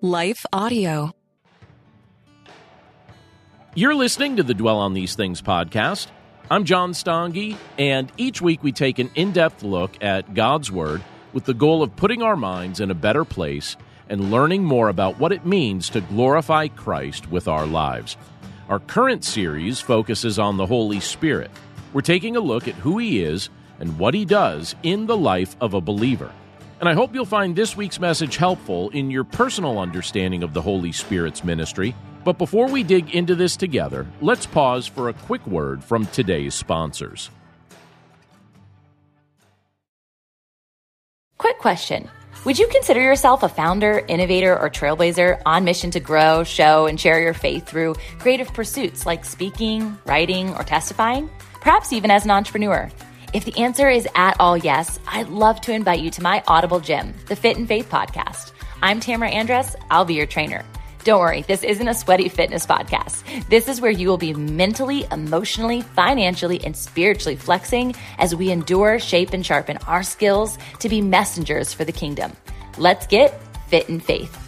Life Audio. You're listening to the Dwell on These Things podcast. I'm John Stange, and each week we take an in depth look at God's Word with the goal of putting our minds in a better place and learning more about what it means to glorify Christ with our lives. Our current series focuses on the Holy Spirit. We're taking a look at who He is and what He does in the life of a believer. And I hope you'll find this week's message helpful in your personal understanding of the Holy Spirit's ministry. But before we dig into this together, let's pause for a quick word from today's sponsors. Quick question Would you consider yourself a founder, innovator, or trailblazer on mission to grow, show, and share your faith through creative pursuits like speaking, writing, or testifying? Perhaps even as an entrepreneur. If the answer is at all yes, I'd love to invite you to my Audible Gym, the Fit and Faith podcast. I'm Tamara Andress. I'll be your trainer. Don't worry, this isn't a sweaty fitness podcast. This is where you will be mentally, emotionally, financially, and spiritually flexing as we endure, shape, and sharpen our skills to be messengers for the kingdom. Let's get fit in faith.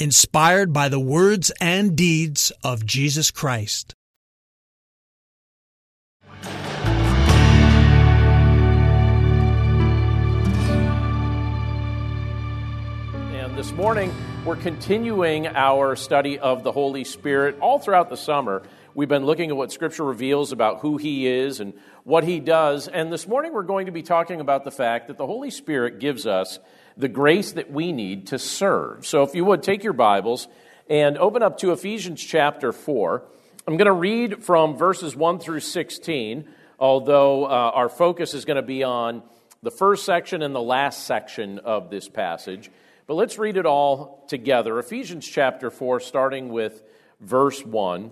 inspired by the words and deeds of Jesus Christ. And this morning, we're continuing our study of the Holy Spirit. All throughout the summer, we've been looking at what Scripture reveals about who He is and what He does. And this morning, we're going to be talking about the fact that the Holy Spirit gives us the grace that we need to serve. So, if you would, take your Bibles and open up to Ephesians chapter 4. I'm going to read from verses 1 through 16, although uh, our focus is going to be on the first section and the last section of this passage. But let's read it all together. Ephesians chapter 4, starting with verse 1.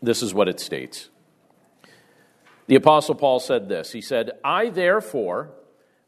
This is what it states. The Apostle Paul said this He said, I therefore,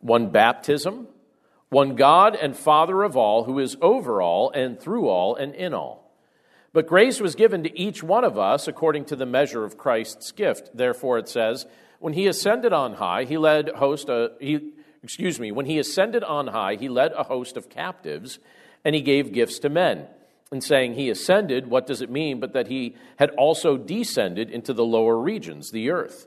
one baptism, one God and Father of all, who is over all and through all and in all. But grace was given to each one of us according to the measure of Christ's gift. Therefore, it says, when he ascended on high, he led host. Uh, he, excuse me. When he ascended on high, he led a host of captives, and he gave gifts to men. And saying he ascended, what does it mean but that he had also descended into the lower regions, the earth?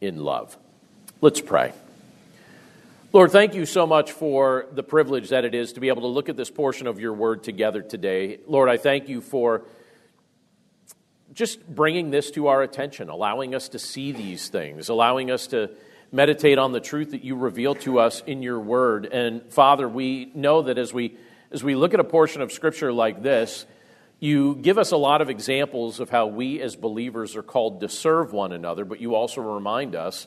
in love. Let's pray. Lord, thank you so much for the privilege that it is to be able to look at this portion of your word together today. Lord, I thank you for just bringing this to our attention, allowing us to see these things, allowing us to meditate on the truth that you reveal to us in your word. And Father, we know that as we as we look at a portion of scripture like this, you give us a lot of examples of how we as believers are called to serve one another, but you also remind us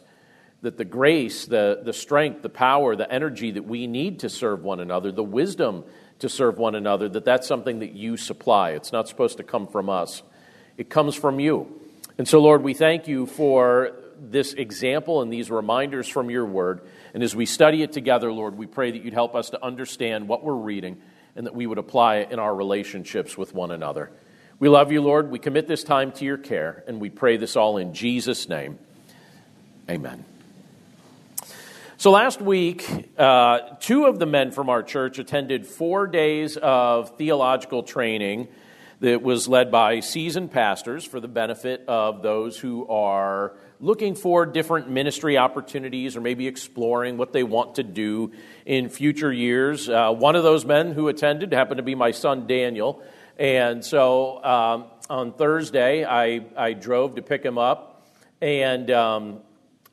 that the grace, the, the strength, the power, the energy that we need to serve one another, the wisdom to serve one another, that that's something that you supply. It's not supposed to come from us, it comes from you. And so, Lord, we thank you for this example and these reminders from your word. And as we study it together, Lord, we pray that you'd help us to understand what we're reading and that we would apply it in our relationships with one another. We love you, Lord. We commit this time to your care, and we pray this all in Jesus' name. Amen. So last week, uh, two of the men from our church attended four days of theological training that was led by seasoned pastors for the benefit of those who are looking for different ministry opportunities or maybe exploring what they want to do in future years. Uh, one of those men who attended happened to be my son Daniel. And so um, on Thursday, I, I drove to pick him up, and um,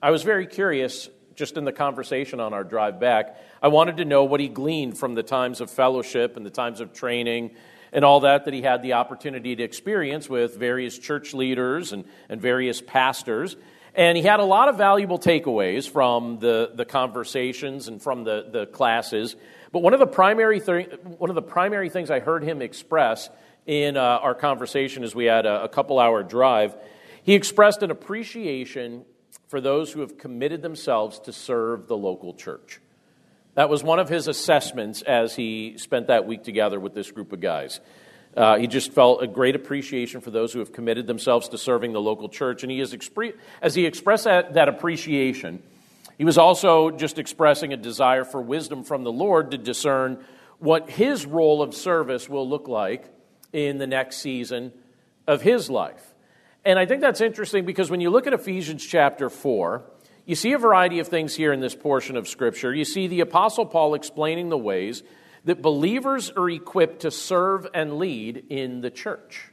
I was very curious just in the conversation on our drive back, I wanted to know what he gleaned from the times of fellowship and the times of training and all that that he had the opportunity to experience with various church leaders and, and various pastors. And he had a lot of valuable takeaways from the, the conversations and from the, the classes. But one of the primary th- one of the primary things I heard him express in uh, our conversation as we had a, a couple hour drive, he expressed an appreciation for those who have committed themselves to serve the local church. That was one of his assessments as he spent that week together with this group of guys. Uh, he just felt a great appreciation for those who have committed themselves to serving the local church. And he is expre- as he expressed that, that appreciation, he was also just expressing a desire for wisdom from the Lord to discern what his role of service will look like in the next season of his life. And I think that's interesting because when you look at Ephesians chapter 4, you see a variety of things here in this portion of Scripture. You see the Apostle Paul explaining the ways that believers are equipped to serve and lead in the church.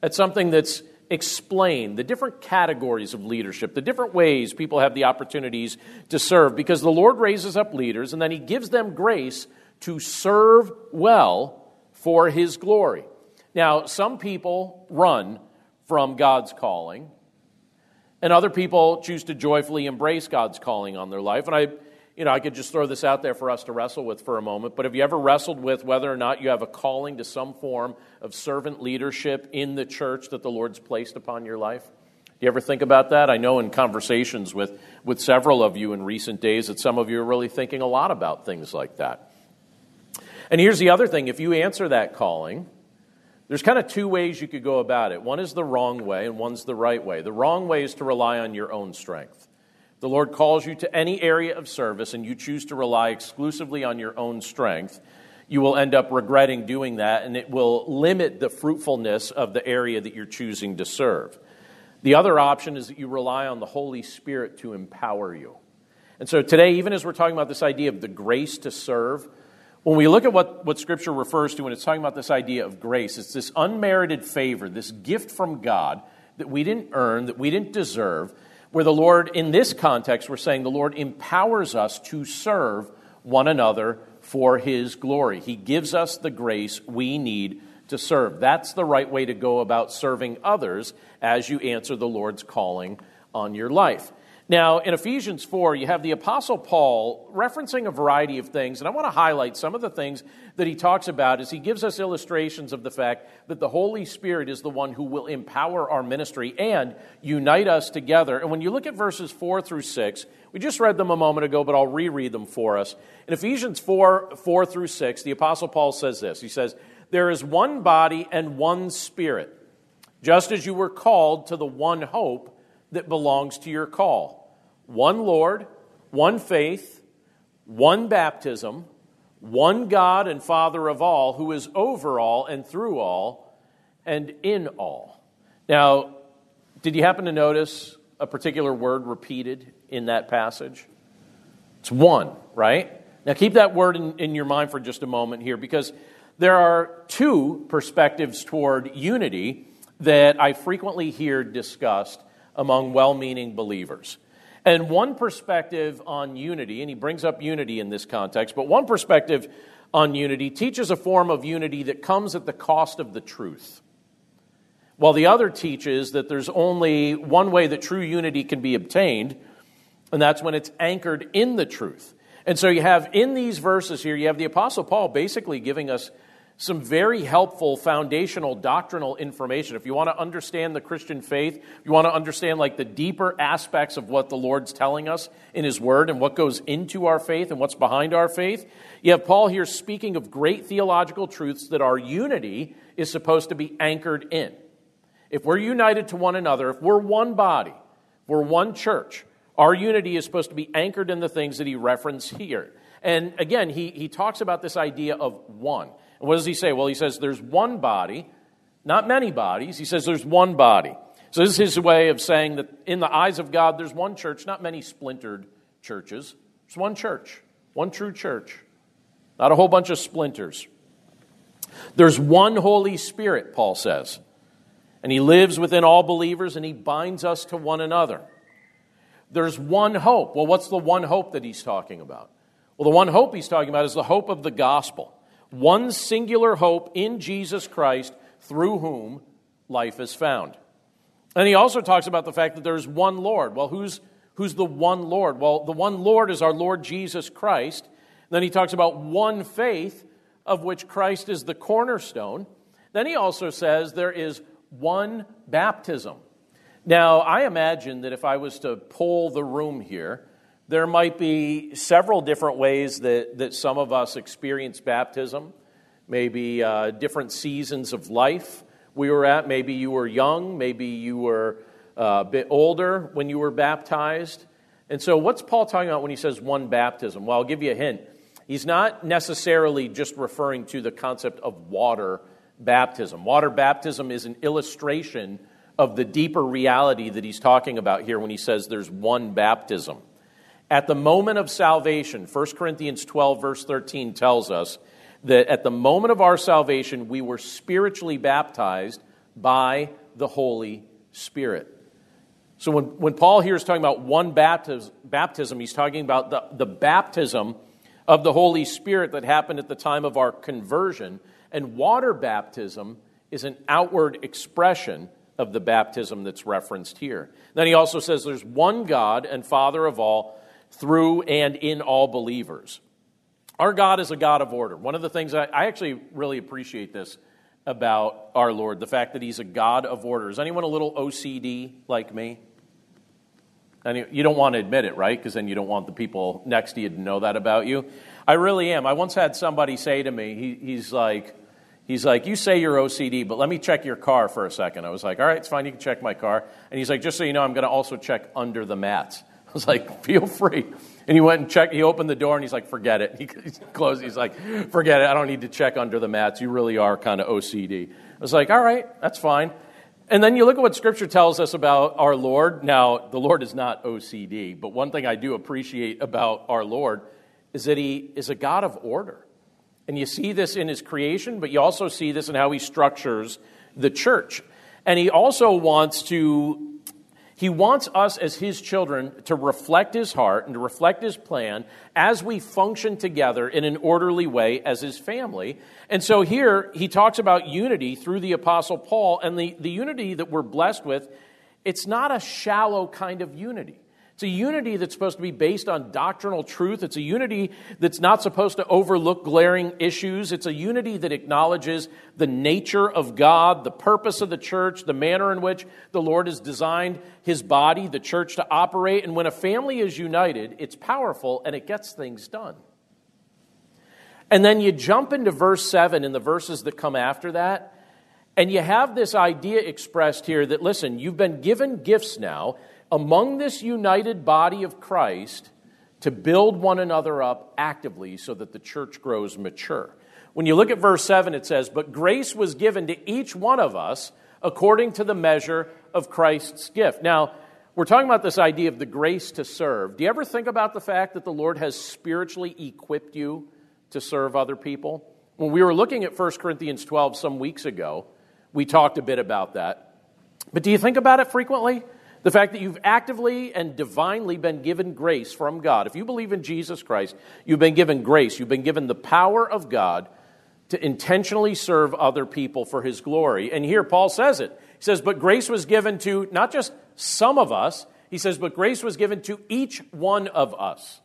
That's something that's explained, the different categories of leadership, the different ways people have the opportunities to serve, because the Lord raises up leaders and then He gives them grace to serve well for His glory. Now, some people run from God's calling. And other people choose to joyfully embrace God's calling on their life. And I, you know, I could just throw this out there for us to wrestle with for a moment. But have you ever wrestled with whether or not you have a calling to some form of servant leadership in the church that the Lord's placed upon your life? Do you ever think about that? I know in conversations with, with several of you in recent days that some of you are really thinking a lot about things like that. And here's the other thing if you answer that calling, there's kind of two ways you could go about it. One is the wrong way, and one's the right way. The wrong way is to rely on your own strength. The Lord calls you to any area of service, and you choose to rely exclusively on your own strength. You will end up regretting doing that, and it will limit the fruitfulness of the area that you're choosing to serve. The other option is that you rely on the Holy Spirit to empower you. And so today, even as we're talking about this idea of the grace to serve, when we look at what, what Scripture refers to when it's talking about this idea of grace, it's this unmerited favor, this gift from God that we didn't earn, that we didn't deserve, where the Lord, in this context, we're saying the Lord empowers us to serve one another for His glory. He gives us the grace we need to serve. That's the right way to go about serving others as you answer the Lord's calling on your life. Now, in Ephesians 4, you have the Apostle Paul referencing a variety of things, and I want to highlight some of the things that he talks about as he gives us illustrations of the fact that the Holy Spirit is the one who will empower our ministry and unite us together. And when you look at verses 4 through 6, we just read them a moment ago, but I'll reread them for us. In Ephesians 4 4 through 6, the Apostle Paul says this He says, There is one body and one spirit, just as you were called to the one hope that belongs to your call one Lord, one faith, one baptism, one God and Father of all, who is over all and through all and in all. Now, did you happen to notice a particular word repeated in that passage? It's one, right? Now, keep that word in, in your mind for just a moment here because there are two perspectives toward unity that I frequently hear discussed among well meaning believers. And one perspective on unity, and he brings up unity in this context, but one perspective on unity teaches a form of unity that comes at the cost of the truth. While the other teaches that there's only one way that true unity can be obtained, and that's when it's anchored in the truth. And so you have in these verses here, you have the Apostle Paul basically giving us some very helpful foundational doctrinal information. If you want to understand the Christian faith, you want to understand like the deeper aspects of what the Lord's telling us in His Word and what goes into our faith and what's behind our faith, you have Paul here speaking of great theological truths that our unity is supposed to be anchored in. If we're united to one another, if we're one body, we're one church, our unity is supposed to be anchored in the things that he referenced here. And again, he, he talks about this idea of one. And what does he say? Well, he says there's one body, not many bodies. He says there's one body. So this is his way of saying that in the eyes of God, there's one church, not many splintered churches. It's one church, one true church, not a whole bunch of splinters. There's one Holy Spirit, Paul says, and he lives within all believers and he binds us to one another. There's one hope. Well, what's the one hope that he's talking about? Well, the one hope he's talking about is the hope of the gospel one singular hope in Jesus Christ through whom life is found. And he also talks about the fact that there's one Lord. Well, who's, who's the one Lord? Well, the one Lord is our Lord Jesus Christ. Then he talks about one faith, of which Christ is the cornerstone. Then he also says there is one baptism. Now, I imagine that if I was to poll the room here, there might be several different ways that, that some of us experience baptism, maybe uh, different seasons of life we were at. Maybe you were young, maybe you were uh, a bit older when you were baptized. And so, what's Paul talking about when he says one baptism? Well, I'll give you a hint. He's not necessarily just referring to the concept of water baptism. Water baptism is an illustration of the deeper reality that he's talking about here when he says there's one baptism. At the moment of salvation, 1 Corinthians 12, verse 13 tells us that at the moment of our salvation, we were spiritually baptized by the Holy Spirit. So when, when Paul here is talking about one baptism, baptism he's talking about the, the baptism of the Holy Spirit that happened at the time of our conversion. And water baptism is an outward expression of the baptism that's referenced here. Then he also says there's one God and Father of all through and in all believers. Our God is a God of order. One of the things I, I actually really appreciate this about our Lord, the fact that He's a God of order. Is anyone a little OCD like me? And you don't want to admit it, right? Because then you don't want the people next to you to know that about you. I really am. I once had somebody say to me, he, he's like, he's like, you say you're OCD, but let me check your car for a second. I was like, all right, it's fine, you can check my car. And he's like, just so you know, I'm going to also check under the mats. I was like, feel free. And he went and checked. He opened the door and he's like, forget it. He closed. He's like, forget it. I don't need to check under the mats. You really are kind of OCD. I was like, all right, that's fine. And then you look at what Scripture tells us about our Lord. Now, the Lord is not OCD, but one thing I do appreciate about our Lord is that He is a God of order. And you see this in His creation, but you also see this in how He structures the church. And He also wants to he wants us as His children to reflect His heart and to reflect His plan as we function together in an orderly way as His family. And so here He talks about unity through the Apostle Paul, and the, the unity that we're blessed with, it's not a shallow kind of unity. It's a unity that's supposed to be based on doctrinal truth. It's a unity that's not supposed to overlook glaring issues. It's a unity that acknowledges the nature of God, the purpose of the church, the manner in which the Lord has designed his body, the church, to operate. And when a family is united, it's powerful and it gets things done. And then you jump into verse 7 in the verses that come after that, and you have this idea expressed here that, listen, you've been given gifts now among this united body of Christ to build one another up actively so that the church grows mature. When you look at verse 7, it says, But grace was given to each one of us according to the measure of Christ's gift. Now, we're talking about this idea of the grace to serve. Do you ever think about the fact that the Lord has spiritually equipped you to serve other people? When we were looking at 1 Corinthians 12 some weeks ago, we talked a bit about that. But do you think about it frequently? The fact that you've actively and divinely been given grace from God. If you believe in Jesus Christ, you've been given grace. You've been given the power of God to intentionally serve other people for his glory. And here Paul says it. He says, But grace was given to not just some of us, he says, but grace was given to each one of us.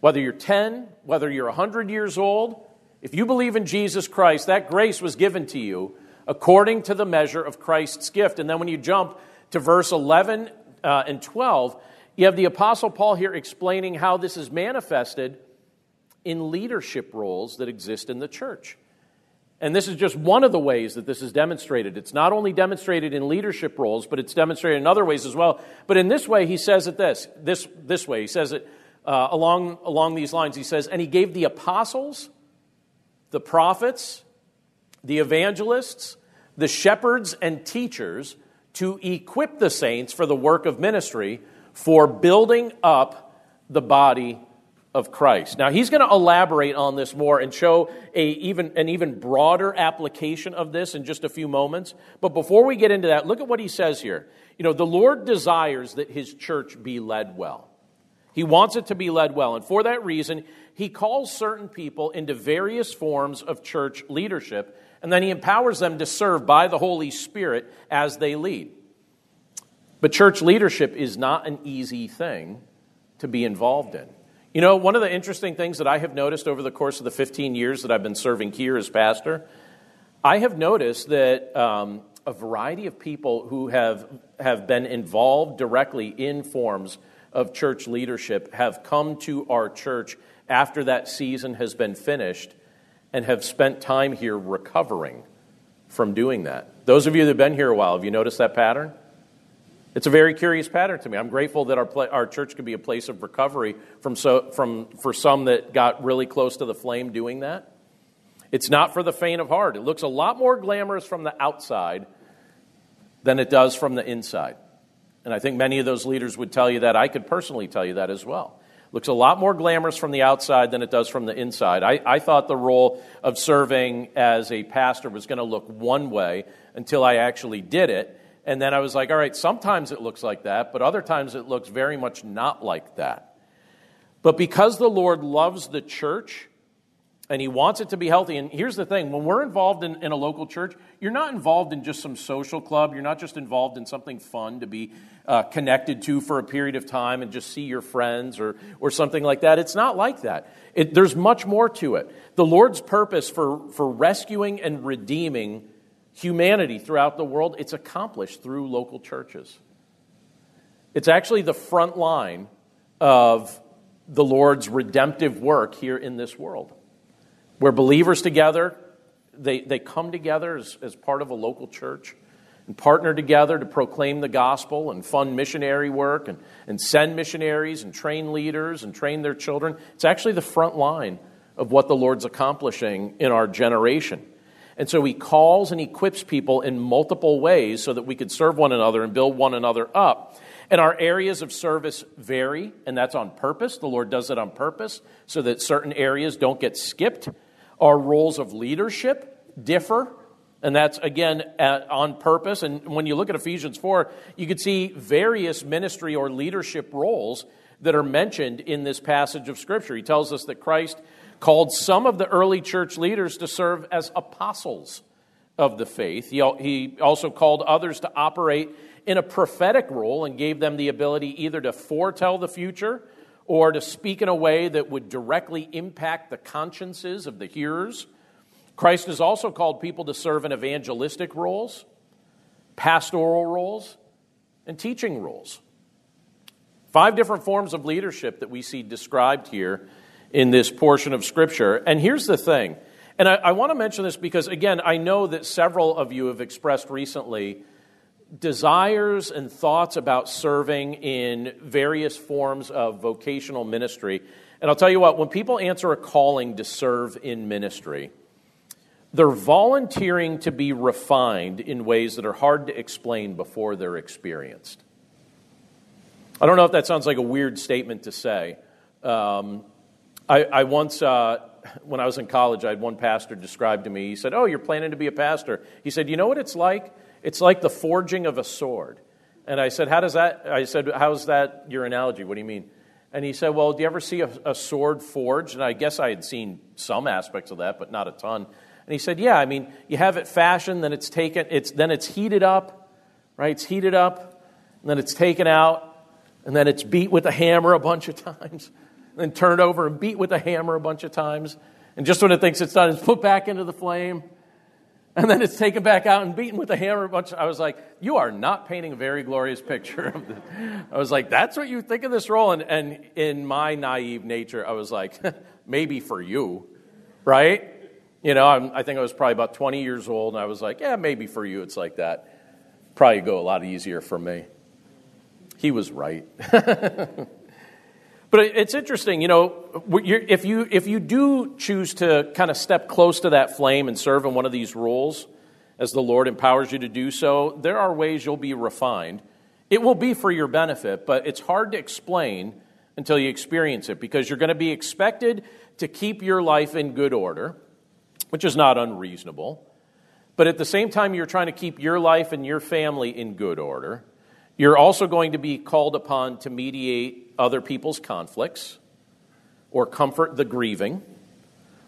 Whether you're 10, whether you're 100 years old, if you believe in Jesus Christ, that grace was given to you according to the measure of Christ's gift. And then when you jump to verse 11 uh, and 12, you have the Apostle Paul here explaining how this is manifested in leadership roles that exist in the church. And this is just one of the ways that this is demonstrated. It's not only demonstrated in leadership roles, but it's demonstrated in other ways as well. But in this way, he says it this this, this way. He says it uh, along, along these lines. He says, And he gave the apostles, the prophets, the evangelists, the shepherds, and teachers to equip the saints for the work of ministry, for building up the body of Christ. Now, he's going to elaborate on this more and show a, even, an even broader application of this in just a few moments. But before we get into that, look at what he says here. You know, the Lord desires that his church be led well. He wants it to be led well. And for that reason, he calls certain people into various forms of church leadership, and then he empowers them to serve by the Holy Spirit as they lead. But church leadership is not an easy thing to be involved in. You know, one of the interesting things that I have noticed over the course of the 15 years that I've been serving here as pastor, I have noticed that um, a variety of people who have, have been involved directly in forms of church leadership have come to our church after that season has been finished and have spent time here recovering from doing that. Those of you that have been here a while, have you noticed that pattern? It's a very curious pattern to me. I'm grateful that our, our church could be a place of recovery from so, from, for some that got really close to the flame doing that. It's not for the faint of heart. It looks a lot more glamorous from the outside than it does from the inside. And I think many of those leaders would tell you that. I could personally tell you that as well. Looks a lot more glamorous from the outside than it does from the inside. I, I thought the role of serving as a pastor was going to look one way until I actually did it. And then I was like, all right, sometimes it looks like that, but other times it looks very much not like that. But because the Lord loves the church and He wants it to be healthy, and here's the thing when we're involved in, in a local church, you're not involved in just some social club, you're not just involved in something fun to be uh, connected to for a period of time and just see your friends or, or something like that. It's not like that. It, there's much more to it. The Lord's purpose for, for rescuing and redeeming humanity throughout the world, it's accomplished through local churches. It's actually the front line of the Lord's redemptive work here in this world. Where believers together, they, they come together as, as part of a local church and partner together to proclaim the gospel and fund missionary work and, and send missionaries and train leaders and train their children. It's actually the front line of what the Lord's accomplishing in our generation. And so he calls and equips people in multiple ways so that we could serve one another and build one another up. And our areas of service vary, and that's on purpose. The Lord does it on purpose so that certain areas don't get skipped. Our roles of leadership differ, and that's again on purpose. And when you look at Ephesians 4, you can see various ministry or leadership roles that are mentioned in this passage of Scripture. He tells us that Christ called some of the early church leaders to serve as apostles of the faith. He, he also called others to operate in a prophetic role and gave them the ability either to foretell the future or to speak in a way that would directly impact the consciences of the hearers. Christ has also called people to serve in evangelistic roles, pastoral roles, and teaching roles. Five different forms of leadership that we see described here in this portion of Scripture. And here's the thing, and I, I want to mention this because, again, I know that several of you have expressed recently desires and thoughts about serving in various forms of vocational ministry. And I'll tell you what, when people answer a calling to serve in ministry, they're volunteering to be refined in ways that are hard to explain before they're experienced. I don't know if that sounds like a weird statement to say, um, I, I once, uh, when I was in college, I had one pastor describe to me, he said, Oh, you're planning to be a pastor. He said, You know what it's like? It's like the forging of a sword. And I said, How does that? I said, How's that your analogy? What do you mean? And he said, Well, do you ever see a, a sword forged? And I guess I had seen some aspects of that, but not a ton. And he said, Yeah, I mean, you have it fashioned, then it's taken, it's, then it's heated up, right? It's heated up, and then it's taken out, and then it's beat with a hammer a bunch of times, then turned over and beat with a hammer a bunch of times. And just when it thinks it's done, it's put back into the flame. And then it's taken back out and beaten with a hammer a bunch. I was like, you are not painting a very glorious picture of this. I was like, that's what you think of this role? And, and in my naive nature, I was like, maybe for you, right? You know, I'm, I think I was probably about 20 years old, and I was like, yeah, maybe for you it's like that. Probably go a lot easier for me. He was right. But it's interesting, you know, if you, if you do choose to kind of step close to that flame and serve in one of these roles, as the Lord empowers you to do so, there are ways you'll be refined. It will be for your benefit, but it's hard to explain until you experience it because you're going to be expected to keep your life in good order, which is not unreasonable. But at the same time, you're trying to keep your life and your family in good order. You're also going to be called upon to mediate other people's conflicts, or comfort the grieving,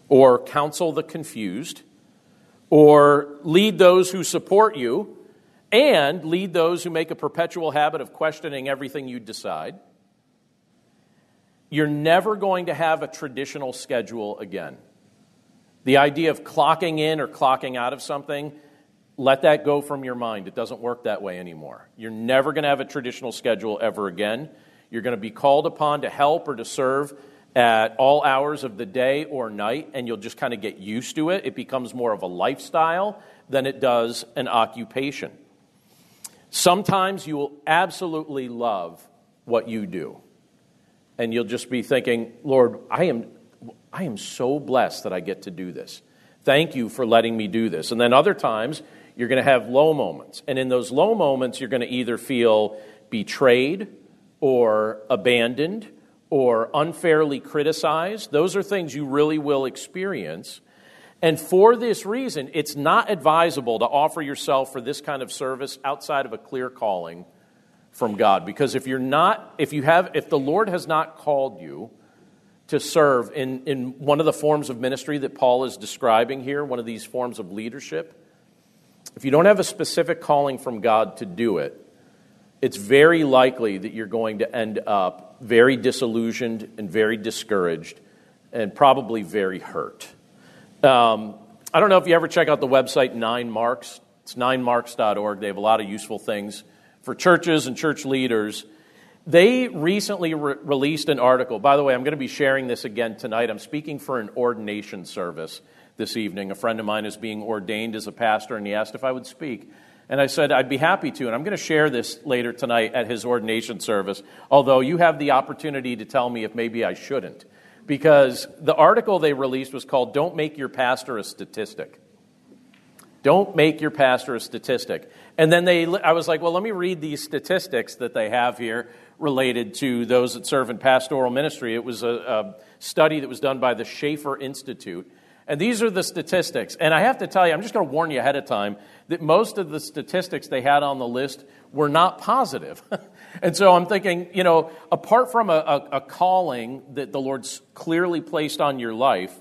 or counsel the confused, or lead those who support you, and lead those who make a perpetual habit of questioning everything you decide. You're never going to have a traditional schedule again. The idea of clocking in or clocking out of something let that go from your mind. It doesn't work that way anymore. You're never going to have a traditional schedule ever again. You're going to be called upon to help or to serve at all hours of the day or night, and you'll just kind of get used to it. It becomes more of a lifestyle than it does an occupation. Sometimes you will absolutely love what you do, and you'll just be thinking, Lord, I am, I am so blessed that I get to do this. Thank you for letting me do this. And then other times, you're going to have low moments. And in those low moments, you're going to either feel betrayed or abandoned or unfairly criticized. Those are things you really will experience. And for this reason, it's not advisable to offer yourself for this kind of service outside of a clear calling from God. Because if you're not, if you have, if the Lord has not called you to serve in, in one of the forms of ministry that Paul is describing here, one of these forms of leadership, if you don't have a specific calling from God to do it, it's very likely that you're going to end up very disillusioned and very discouraged and probably very hurt. Um, I don't know if you ever check out the website Nine Marks. It's ninemarks.org. They have a lot of useful things for churches and church leaders. They recently re- released an article. By the way, I'm going to be sharing this again tonight. I'm speaking for an ordination service this evening. A friend of mine is being ordained as a pastor, and he asked if I would speak. And I said, I'd be happy to. And I'm going to share this later tonight at his ordination service, although you have the opportunity to tell me if maybe I shouldn't. Because the article they released was called Don't Make Your Pastor a Statistic. Don't make your pastor a statistic. And then they, I was like, well, let me read these statistics that they have here related to those that serve in pastoral ministry. It was a, a study that was done by the Schaeffer Institute. And these are the statistics. And I have to tell you, I'm just going to warn you ahead of time that most of the statistics they had on the list were not positive. and so I'm thinking, you know, apart from a, a, a, calling that the Lord's clearly placed on your life,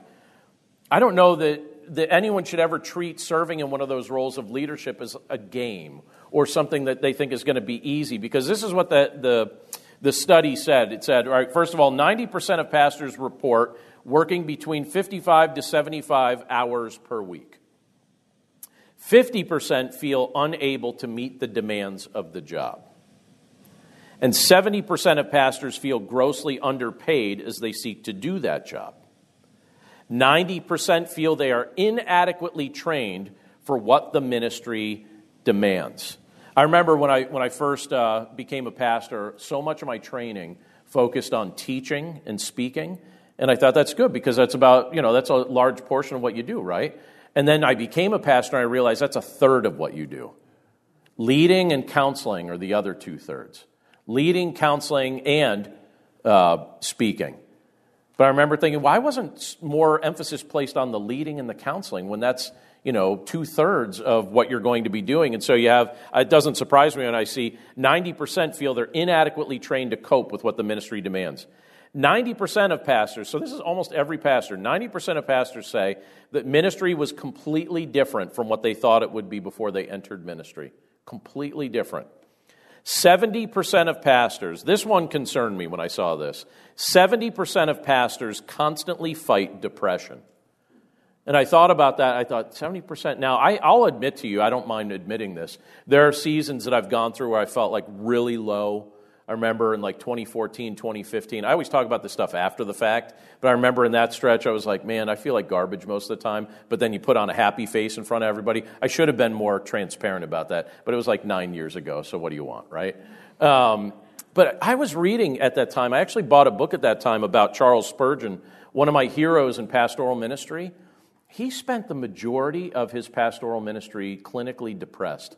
I don't know that, that anyone should ever treat serving in one of those roles of leadership as a game or something that they think is going to be easy. Because this is what the, the, the study said. It said, all right, first of all, 90% of pastors report working between 55 to 75 hours per week. 50% feel unable to meet the demands of the job. And 70% of pastors feel grossly underpaid as they seek to do that job. 90% feel they are inadequately trained for what the ministry demands. I remember when I, when I first uh, became a pastor, so much of my training focused on teaching and speaking. And I thought that's good because that's about, you know, that's a large portion of what you do, right? And then I became a pastor and I realized that's a third of what you do. Leading and counseling are the other two thirds. Leading, counseling, and uh, speaking. But I remember thinking, why wasn't more emphasis placed on the leading and the counseling when that's you know two thirds of what you're going to be doing? And so you have. It doesn't surprise me when I see 90% feel they're inadequately trained to cope with what the ministry demands. 90% of pastors, so this is almost every pastor, 90% of pastors say that ministry was completely different from what they thought it would be before they entered ministry. Completely different. 70% of pastors, this one concerned me when I saw this. 70% of pastors constantly fight depression. And I thought about that. I thought, 70%. Now, I, will admit to you, I don't mind admitting this. There are seasons that I've gone through where I felt like really low I remember in like 2014, 2015. I always talk about this stuff after the fact, but I remember in that stretch, I was like, man, I feel like garbage most of the time. But then you put on a happy face in front of everybody. I should have been more transparent about that, but it was like nine years ago, so what do you want, right? Um, but I was reading at that time, I actually bought a book at that time about Charles Spurgeon, one of my heroes in pastoral ministry. He spent the majority of his pastoral ministry clinically depressed.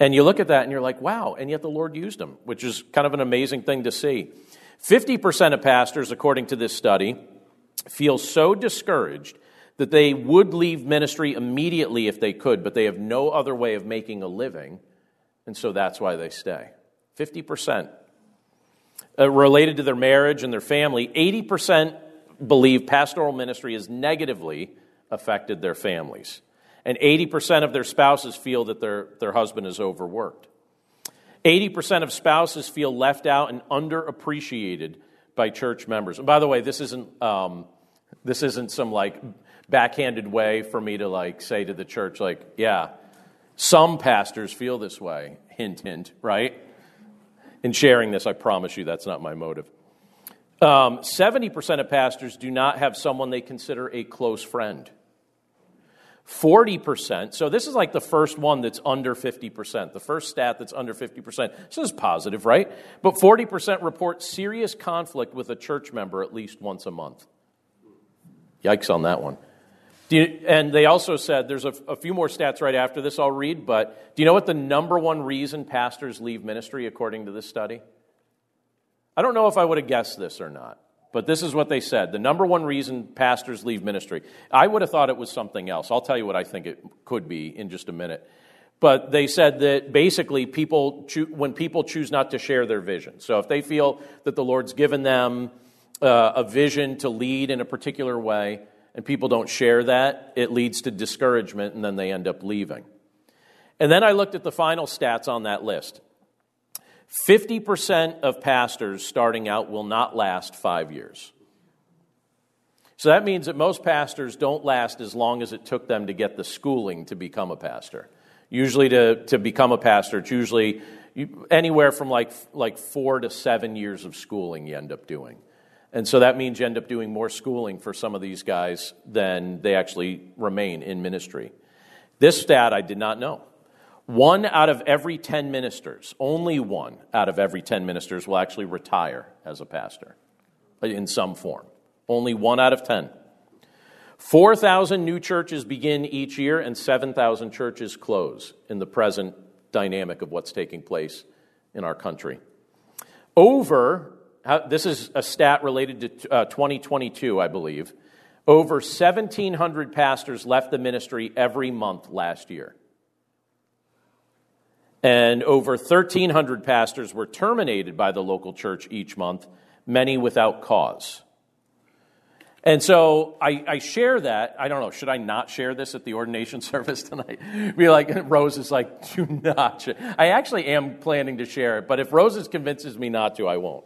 And you look at that and you're like, wow, and yet the Lord used them, which is kind of an amazing thing to see. 50% of pastors, according to this study, feel so discouraged that they would leave ministry immediately if they could, but they have no other way of making a living, and so that's why they stay. 50%. Uh, related to their marriage and their family, 80% believe pastoral ministry has negatively affected their families and 80% of their spouses feel that their, their husband is overworked. 80% of spouses feel left out and underappreciated by church members. And by the way, this isn't, um, this isn't some like backhanded way for me to like say to the church, like, yeah, some pastors feel this way. Hint, hint, right? In sharing this, I promise you that's not my motive. Um, 70% of pastors do not have someone they consider a close friend. 40%. So this is like the first one that's under 50%, the first stat that's under 50%. This is positive, right? But 40% report serious conflict with a church member at least once a month. Yikes on that one. You, and they also said, there's a, a few more stats right after this I'll read, but do you know what the number one reason pastors leave ministry according to this study? I don't know if I would have guessed this or not. But this is what they said the number one reason pastors leave ministry. I would have thought it was something else. I'll tell you what I think it could be in just a minute. But they said that basically, people cho- when people choose not to share their vision. So if they feel that the Lord's given them uh, a vision to lead in a particular way, and people don't share that, it leads to discouragement, and then they end up leaving. And then I looked at the final stats on that list. 50% of pastors starting out will not last five years. So that means that most pastors don't last as long as it took them to get the schooling to become a pastor. Usually, to, to become a pastor, it's usually anywhere from like, like four to seven years of schooling you end up doing. And so that means you end up doing more schooling for some of these guys than they actually remain in ministry. This stat I did not know. One out of every 10 ministers, only one out of every 10 ministers will actually retire as a pastor in some form. Only one out of 10. 4,000 new churches begin each year, and 7,000 churches close in the present dynamic of what's taking place in our country. Over, this is a stat related to uh, 2022, I believe. Over 1,700 pastors left the ministry every month last year and over 1,300 pastors were terminated by the local church each month, many without cause. And so I, I, share that. I don't know, should I not share this at the ordination service tonight? Be like, Rose is like, do not share. I actually am planning to share it, but if Rose convinces me not to, I won't.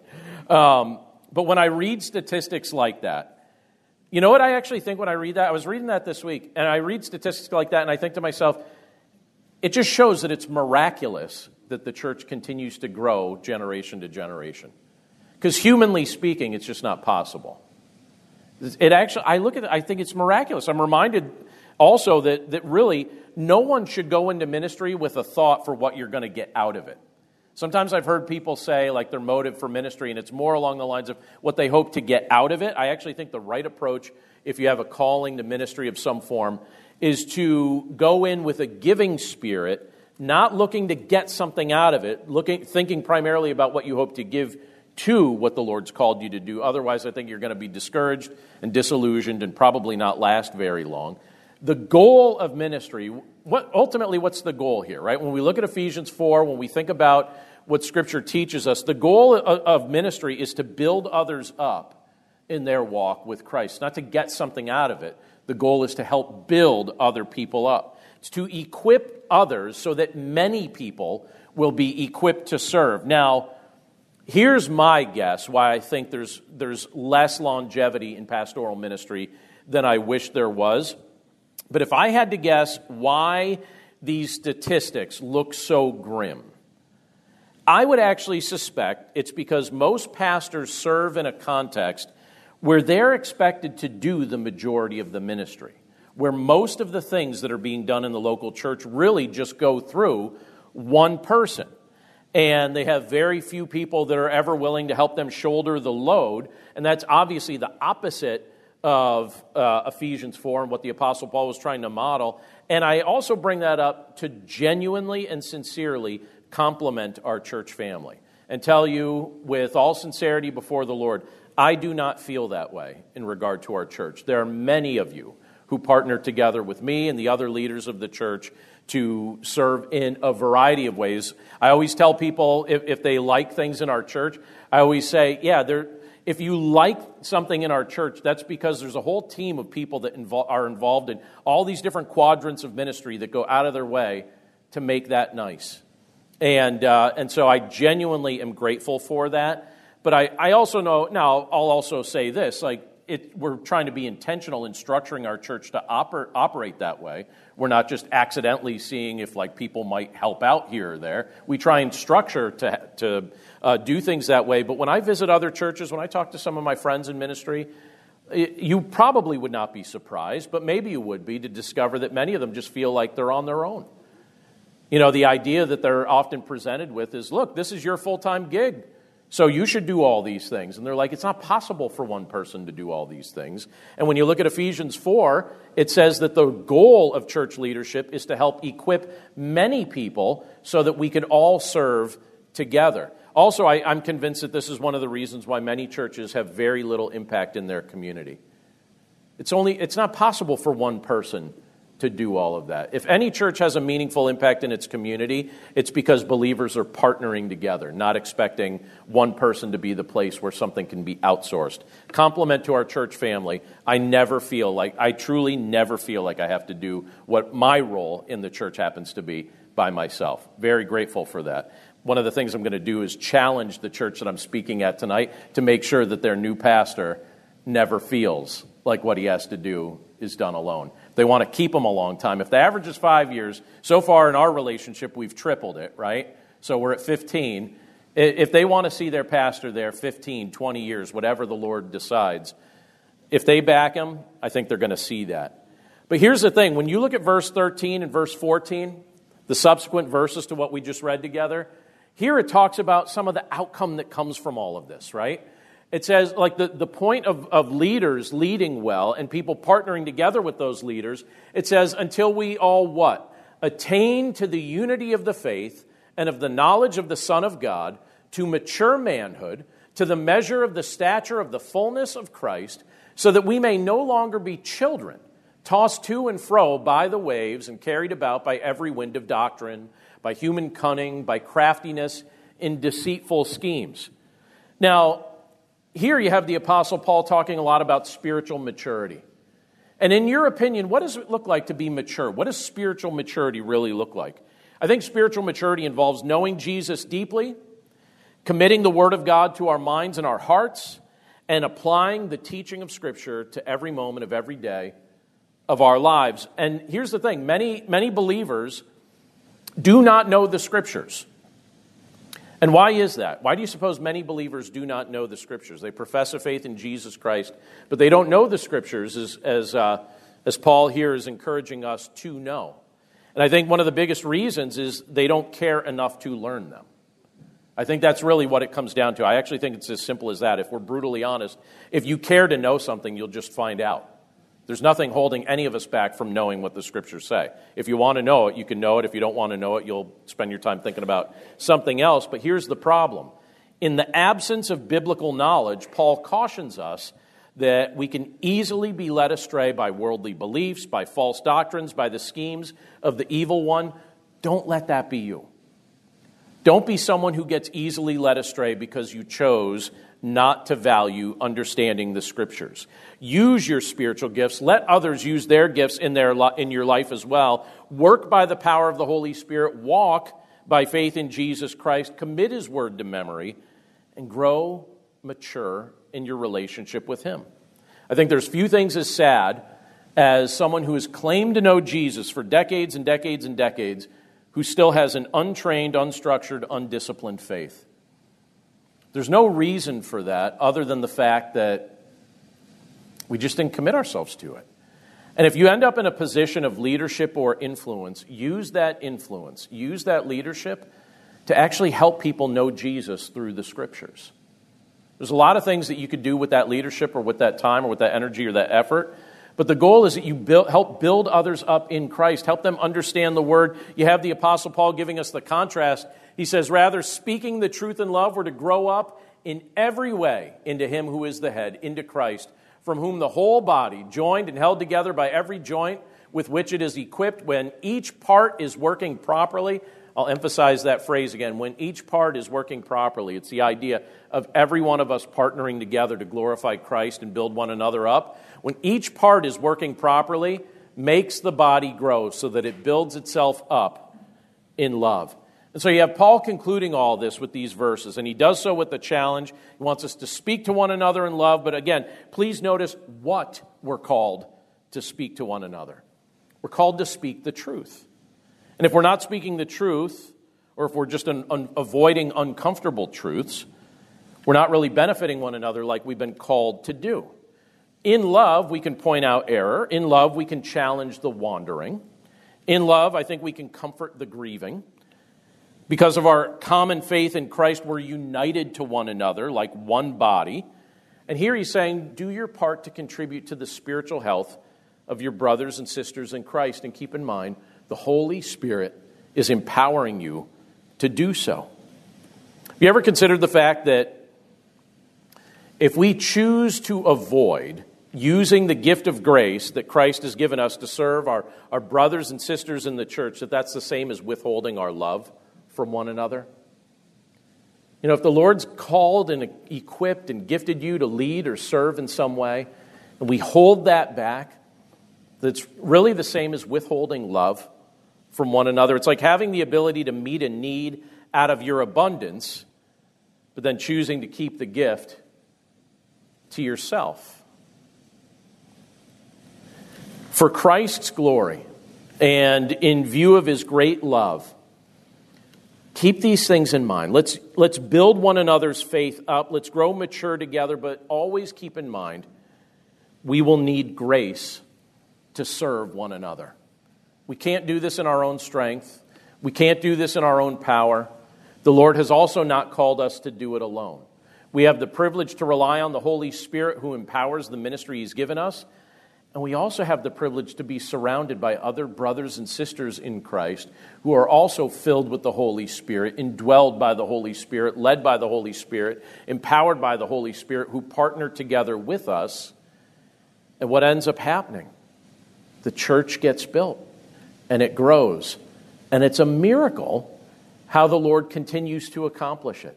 Um, but when I read statistics like that, you know what I actually think when I read that? I was reading that this week, and I read statistics like that, and I think to myself, it just shows that it's miraculous that the church continues to grow generation to generation. Because humanly speaking, it's just not possible. It actually, I look at it, I think it's miraculous. I'm reminded also that, that really no one should go into ministry with a thought for what you're going to get out of it. Sometimes I've heard people say, like, their motive for ministry, and it's more along the lines of what they hope to get out of it. I actually think the right approach, if you have a calling to ministry of some form, is to go in with a giving spirit, not looking to get something out of it, looking, thinking primarily about what you hope to give to what the Lord's called you to do. Otherwise, I think you're going to be discouraged and disillusioned and probably not last very long. The goal of ministry, what, ultimately, what's the goal here, right? When we look at Ephesians 4, when we think about what Scripture teaches us, the goal of, ministry is to build others up in their walk with Christ, not to get something out of it. The goal is to help build other people up. It's to equip others so that many people will be equipped to serve. Now, here's my guess why I think there's, there's less longevity in pastoral ministry than I wish there was. But if I had to guess why these statistics look so grim, I would actually suspect it's because most pastors serve in a context where they're expected to do the majority of the ministry, where most of the things that are being done in the local church really just go through one person. And they have very few people that are ever willing to help them shoulder the load. And that's obviously the opposite of uh, Ephesians 4 and what the Apostle Paul was trying to model. And I also bring that up to genuinely and sincerely compliment our church family and tell you with all sincerity before the Lord, I do not feel that way in regard to our church. There are many of you who partner together with me and the other leaders of the church to serve in a variety of ways. I always tell people if, if they like things in our church, I always say, yeah, if you like something in our church, that's because there's a whole team of people that invo- are involved in all these different quadrants of ministry that go out of their way to make that nice. And, uh, and so I genuinely am grateful for that. But I, I also know, now I'll also say this like, it, we're trying to be intentional in structuring our church to oper, operate that way. We're not just accidentally seeing if like people might help out here or there. We try and structure to, to uh, do things that way. But when I visit other churches, when I talk to some of my friends in ministry, you probably would not be surprised, but maybe you would be to discover that many of them just feel like they're on their own. You know, the idea that they're often presented with is look, this is your full time gig. So you should do all these things. And they're like, it's not possible for one person to do all these things. And when you look at Ephesians 4, it says that the goal of church leadership is to help equip many people so that we can all serve together. Also, I, am convinced that this is one of the reasons why many churches have very little impact in their community. It's, only, it's not possible for one person to do all of that. If any church has a meaningful impact in its community, it's because believers are partnering together, not expecting one person to be the place where something can be outsourced. Compliment to our church family. I never feel like, I truly never feel like I have to do what my role in the church happens to be by myself. Very grateful for that. One of the things I'm going to do is challenge the church that I'm speaking at tonight to make sure that their new pastor never feels like what he has to do is done alone. They want to keep them a long time. If the average is five years, so far in our relationship, we've tripled it, right? So we're at 15. If they want to see their pastor there 15, 20 years, whatever the Lord decides, if they back him, I think they're going to see that. But here's the thing when you look at verse 13 and verse 14, the subsequent verses to what we just read together, here it talks about some of the outcome that comes from all of this, right? It says, like, the, the point of, of leaders leading well and people partnering together with those leaders, it says, until we all what? Attain to the unity of the faith and of the knowledge of the Son of God, to mature manhood, to the measure of the stature of the fullness of Christ, so that we may no longer be children, tossed to and fro by the waves and carried about by every wind of doctrine, by human cunning, by craftiness in deceitful schemes. Now, here you have the Apostle Paul talking a lot about spiritual maturity. And in your opinion, what does it look like to be mature? What does spiritual maturity really look like? I think spiritual maturity involves knowing Jesus deeply, committing the Word of God to our minds and our hearts, and applying the teaching of Scripture to every moment of every day of our lives. And here's the thing many, many believers do not know the Scriptures. And why is that? Why do you suppose many believers do not know the Scriptures? They profess a faith in Jesus Christ, but they don't know the Scriptures as, as, uh, as Paul here is encouraging us to know. And I think one of the biggest reasons is they don't care enough to learn them. I think that's really what it comes down to. I actually think it's as simple as that. If we're brutally honest, if you care to know something, you'll just find out. There's nothing holding any of us back from knowing what the scriptures say. If you want to know it, you can know it. If you don't want to know it, you'll spend your time thinking about something else. But here's the problem In the absence of biblical knowledge, Paul cautions us that we can easily be led astray by worldly beliefs, by false doctrines, by the schemes of the evil one. Don't let that be you. Don't be someone who gets easily led astray because you chose not to value understanding the scriptures. Use your spiritual gifts. Let others use their gifts in, their, in your life as well. Work by the power of the Holy Spirit. Walk by faith in Jesus Christ. Commit His word to memory and grow mature in your relationship with Him. I think there's few things as sad as someone who has claimed to know Jesus for decades and decades and decades who still has an untrained, unstructured, undisciplined faith. There's no reason for that other than the fact that we just didn't commit ourselves to it. And if you end up in a position of leadership or influence, use that influence, use that leadership to actually help people know Jesus through the scriptures. There's a lot of things that you could do with that leadership or with that time or with that energy or that effort. But the goal is that you build, help build others up in Christ, help them understand the word. You have the Apostle Paul giving us the contrast. He says, rather, speaking the truth in love, we're to grow up in every way into Him who is the head, into Christ, from whom the whole body, joined and held together by every joint with which it is equipped, when each part is working properly. I'll emphasize that phrase again. When each part is working properly, it's the idea of every one of us partnering together to glorify Christ and build one another up when each part is working properly, makes the body grow so that it builds itself up in love. And so you have Paul concluding all this with these verses, and he does so with the challenge. He wants us to speak to one another in love, but again, please notice what we're called to speak to one another. We're called to speak the truth. And if we're not speaking the truth, or if we're just un- avoiding uncomfortable truths, we're not really benefiting one another like we've been called to do. In love, we can point out error. In love, we can challenge the wandering. In love, I think we can comfort the grieving. Because of our common faith in Christ, we're united to one another like one body. And here he's saying, do your part to contribute to the spiritual health of your brothers and sisters in Christ. And keep in mind, the Holy Spirit is empowering you to do so. Have you ever considered the fact that if we choose to avoid using the gift of grace that Christ has given us to serve our, our brothers and sisters in the church, that that's the same as withholding our love from one another? You know, if the Lord's called and equipped and gifted you to lead or serve in some way, and we hold that back, that's really the same as withholding love from one another. It's like having the ability to meet a need out of your abundance, but then choosing to keep the gift to yourself. For Christ's glory and in view of his great love, keep these things in mind. Let's, let's build one another's faith up. Let's grow mature together, but always keep in mind we will need grace to serve one another. We can't do this in our own strength, we can't do this in our own power. The Lord has also not called us to do it alone. We have the privilege to rely on the Holy Spirit who empowers the ministry He's given us. And we also have the privilege to be surrounded by other brothers and sisters in Christ who are also filled with the Holy Spirit, indwelled by the Holy Spirit, led by the Holy Spirit, empowered by the Holy Spirit, who partner together with us. And what ends up happening? The church gets built and it grows. And it's a miracle how the Lord continues to accomplish it.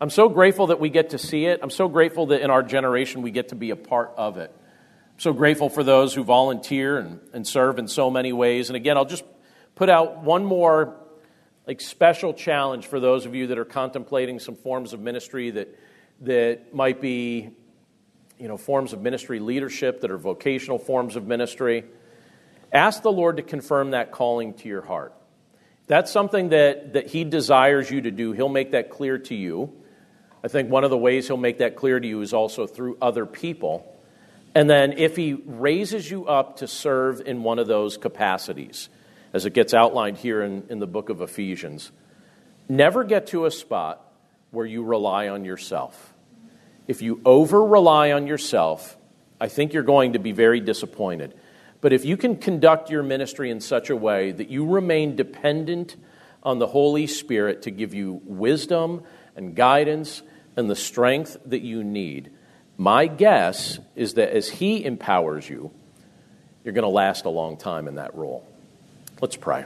I'm so grateful that we get to see it. I'm so grateful that in our generation we get to be a part of it so grateful for those who volunteer and, and serve in so many ways. And again, I'll just put out one more like special challenge for those of you that are contemplating some forms of ministry that that might be you know forms of ministry leadership that are vocational forms of ministry. Ask the lord to confirm that calling to your heart. That's something that that he desires you to do. He'll make that clear to you. I think one of the ways he'll make that clear to you is also through other people and then if he raises you up to serve in one of those capacities, as it gets outlined here in, in the book of Ephesians, never get to a spot where you rely on yourself. If you over rely on yourself, I think you're going to be very disappointed. But if you can conduct your ministry in such a way that you remain dependent on the Holy Spirit to give you wisdom and guidance and the strength that you need. My guess is that as He empowers you, you're going to last a long time in that role. Let's pray.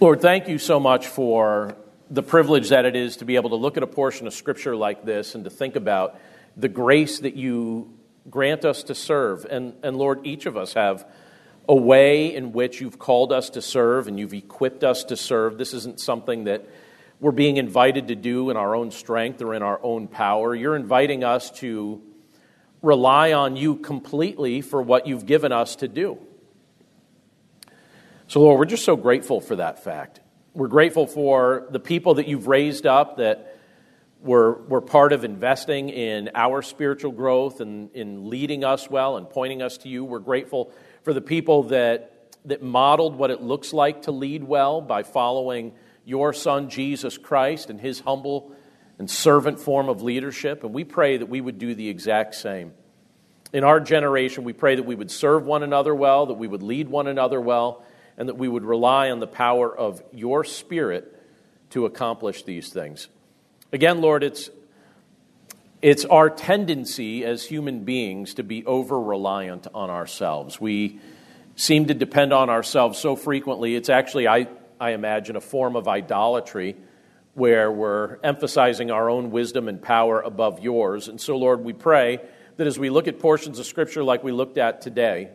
Lord, thank you so much for the privilege that it is to be able to look at a portion of Scripture like this and to think about the grace that you grant us to serve. And, and Lord, each of us have a way in which you've called us to serve and you've equipped us to serve. This isn't something that we're being invited to do in our own strength or in our own power. You're inviting us to rely on you completely for what you've given us to do. So, Lord, we're just so grateful for that fact. We're grateful for the people that you've raised up that were, were part of investing in our spiritual growth and in leading us well and pointing us to you. We're grateful for the people that, that modeled what it looks like to lead well by following your Son, Jesus Christ, and his humble and servant form of leadership. And we pray that we would do the exact same. In our generation, we pray that we would serve one another well, that we would lead one another well, and that we would rely on the power of your Spirit to accomplish these things. Again, Lord, it's, it's our tendency as human beings to be over reliant on ourselves. We seem to depend on ourselves so frequently. It's actually, I, I imagine, a form of idolatry where we're emphasizing our own wisdom and power above yours. And so, Lord, we pray that as we look at portions of Scripture like we looked at today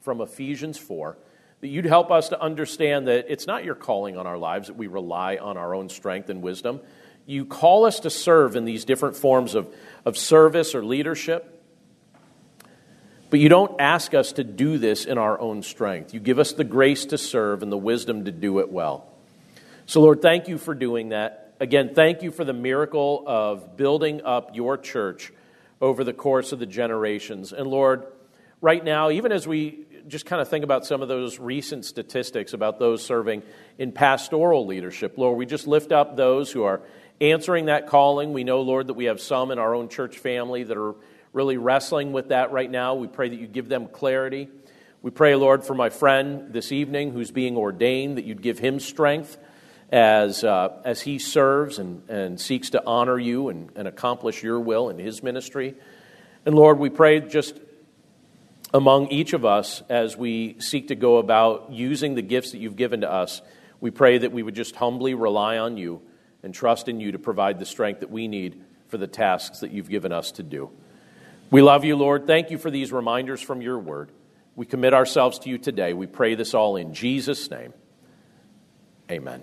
from Ephesians 4, that you'd help us to understand that it's not your calling on our lives that we rely on our own strength and wisdom. You call us to serve in these different forms of, of service or leadership, but you don't ask us to do this in our own strength. You give us the grace to serve and the wisdom to do it well. So, Lord, thank you for doing that. Again, thank you for the miracle of building up your church over the course of the generations. And Lord, right now, even as we just kind of think about some of those recent statistics about those serving in pastoral leadership. Lord, we just lift up those who are answering that calling. We know, Lord, that we have some in our own church family that are really wrestling with that right now. We pray that you give them clarity. We pray, Lord, for my friend this evening who's being ordained, that you'd give him strength as, uh, as he serves and, and seeks to honor you and, and accomplish your will in his ministry. And Lord, we pray just among each of us as we seek to go about using the gifts that you've given to us. We pray that we would just humbly rely on you and trust in you to provide the strength that we need for the tasks that you've given us to do. We love you, Lord. Thank you for these reminders from your word. We commit ourselves to you today. We pray this all in Jesus' name. Amen.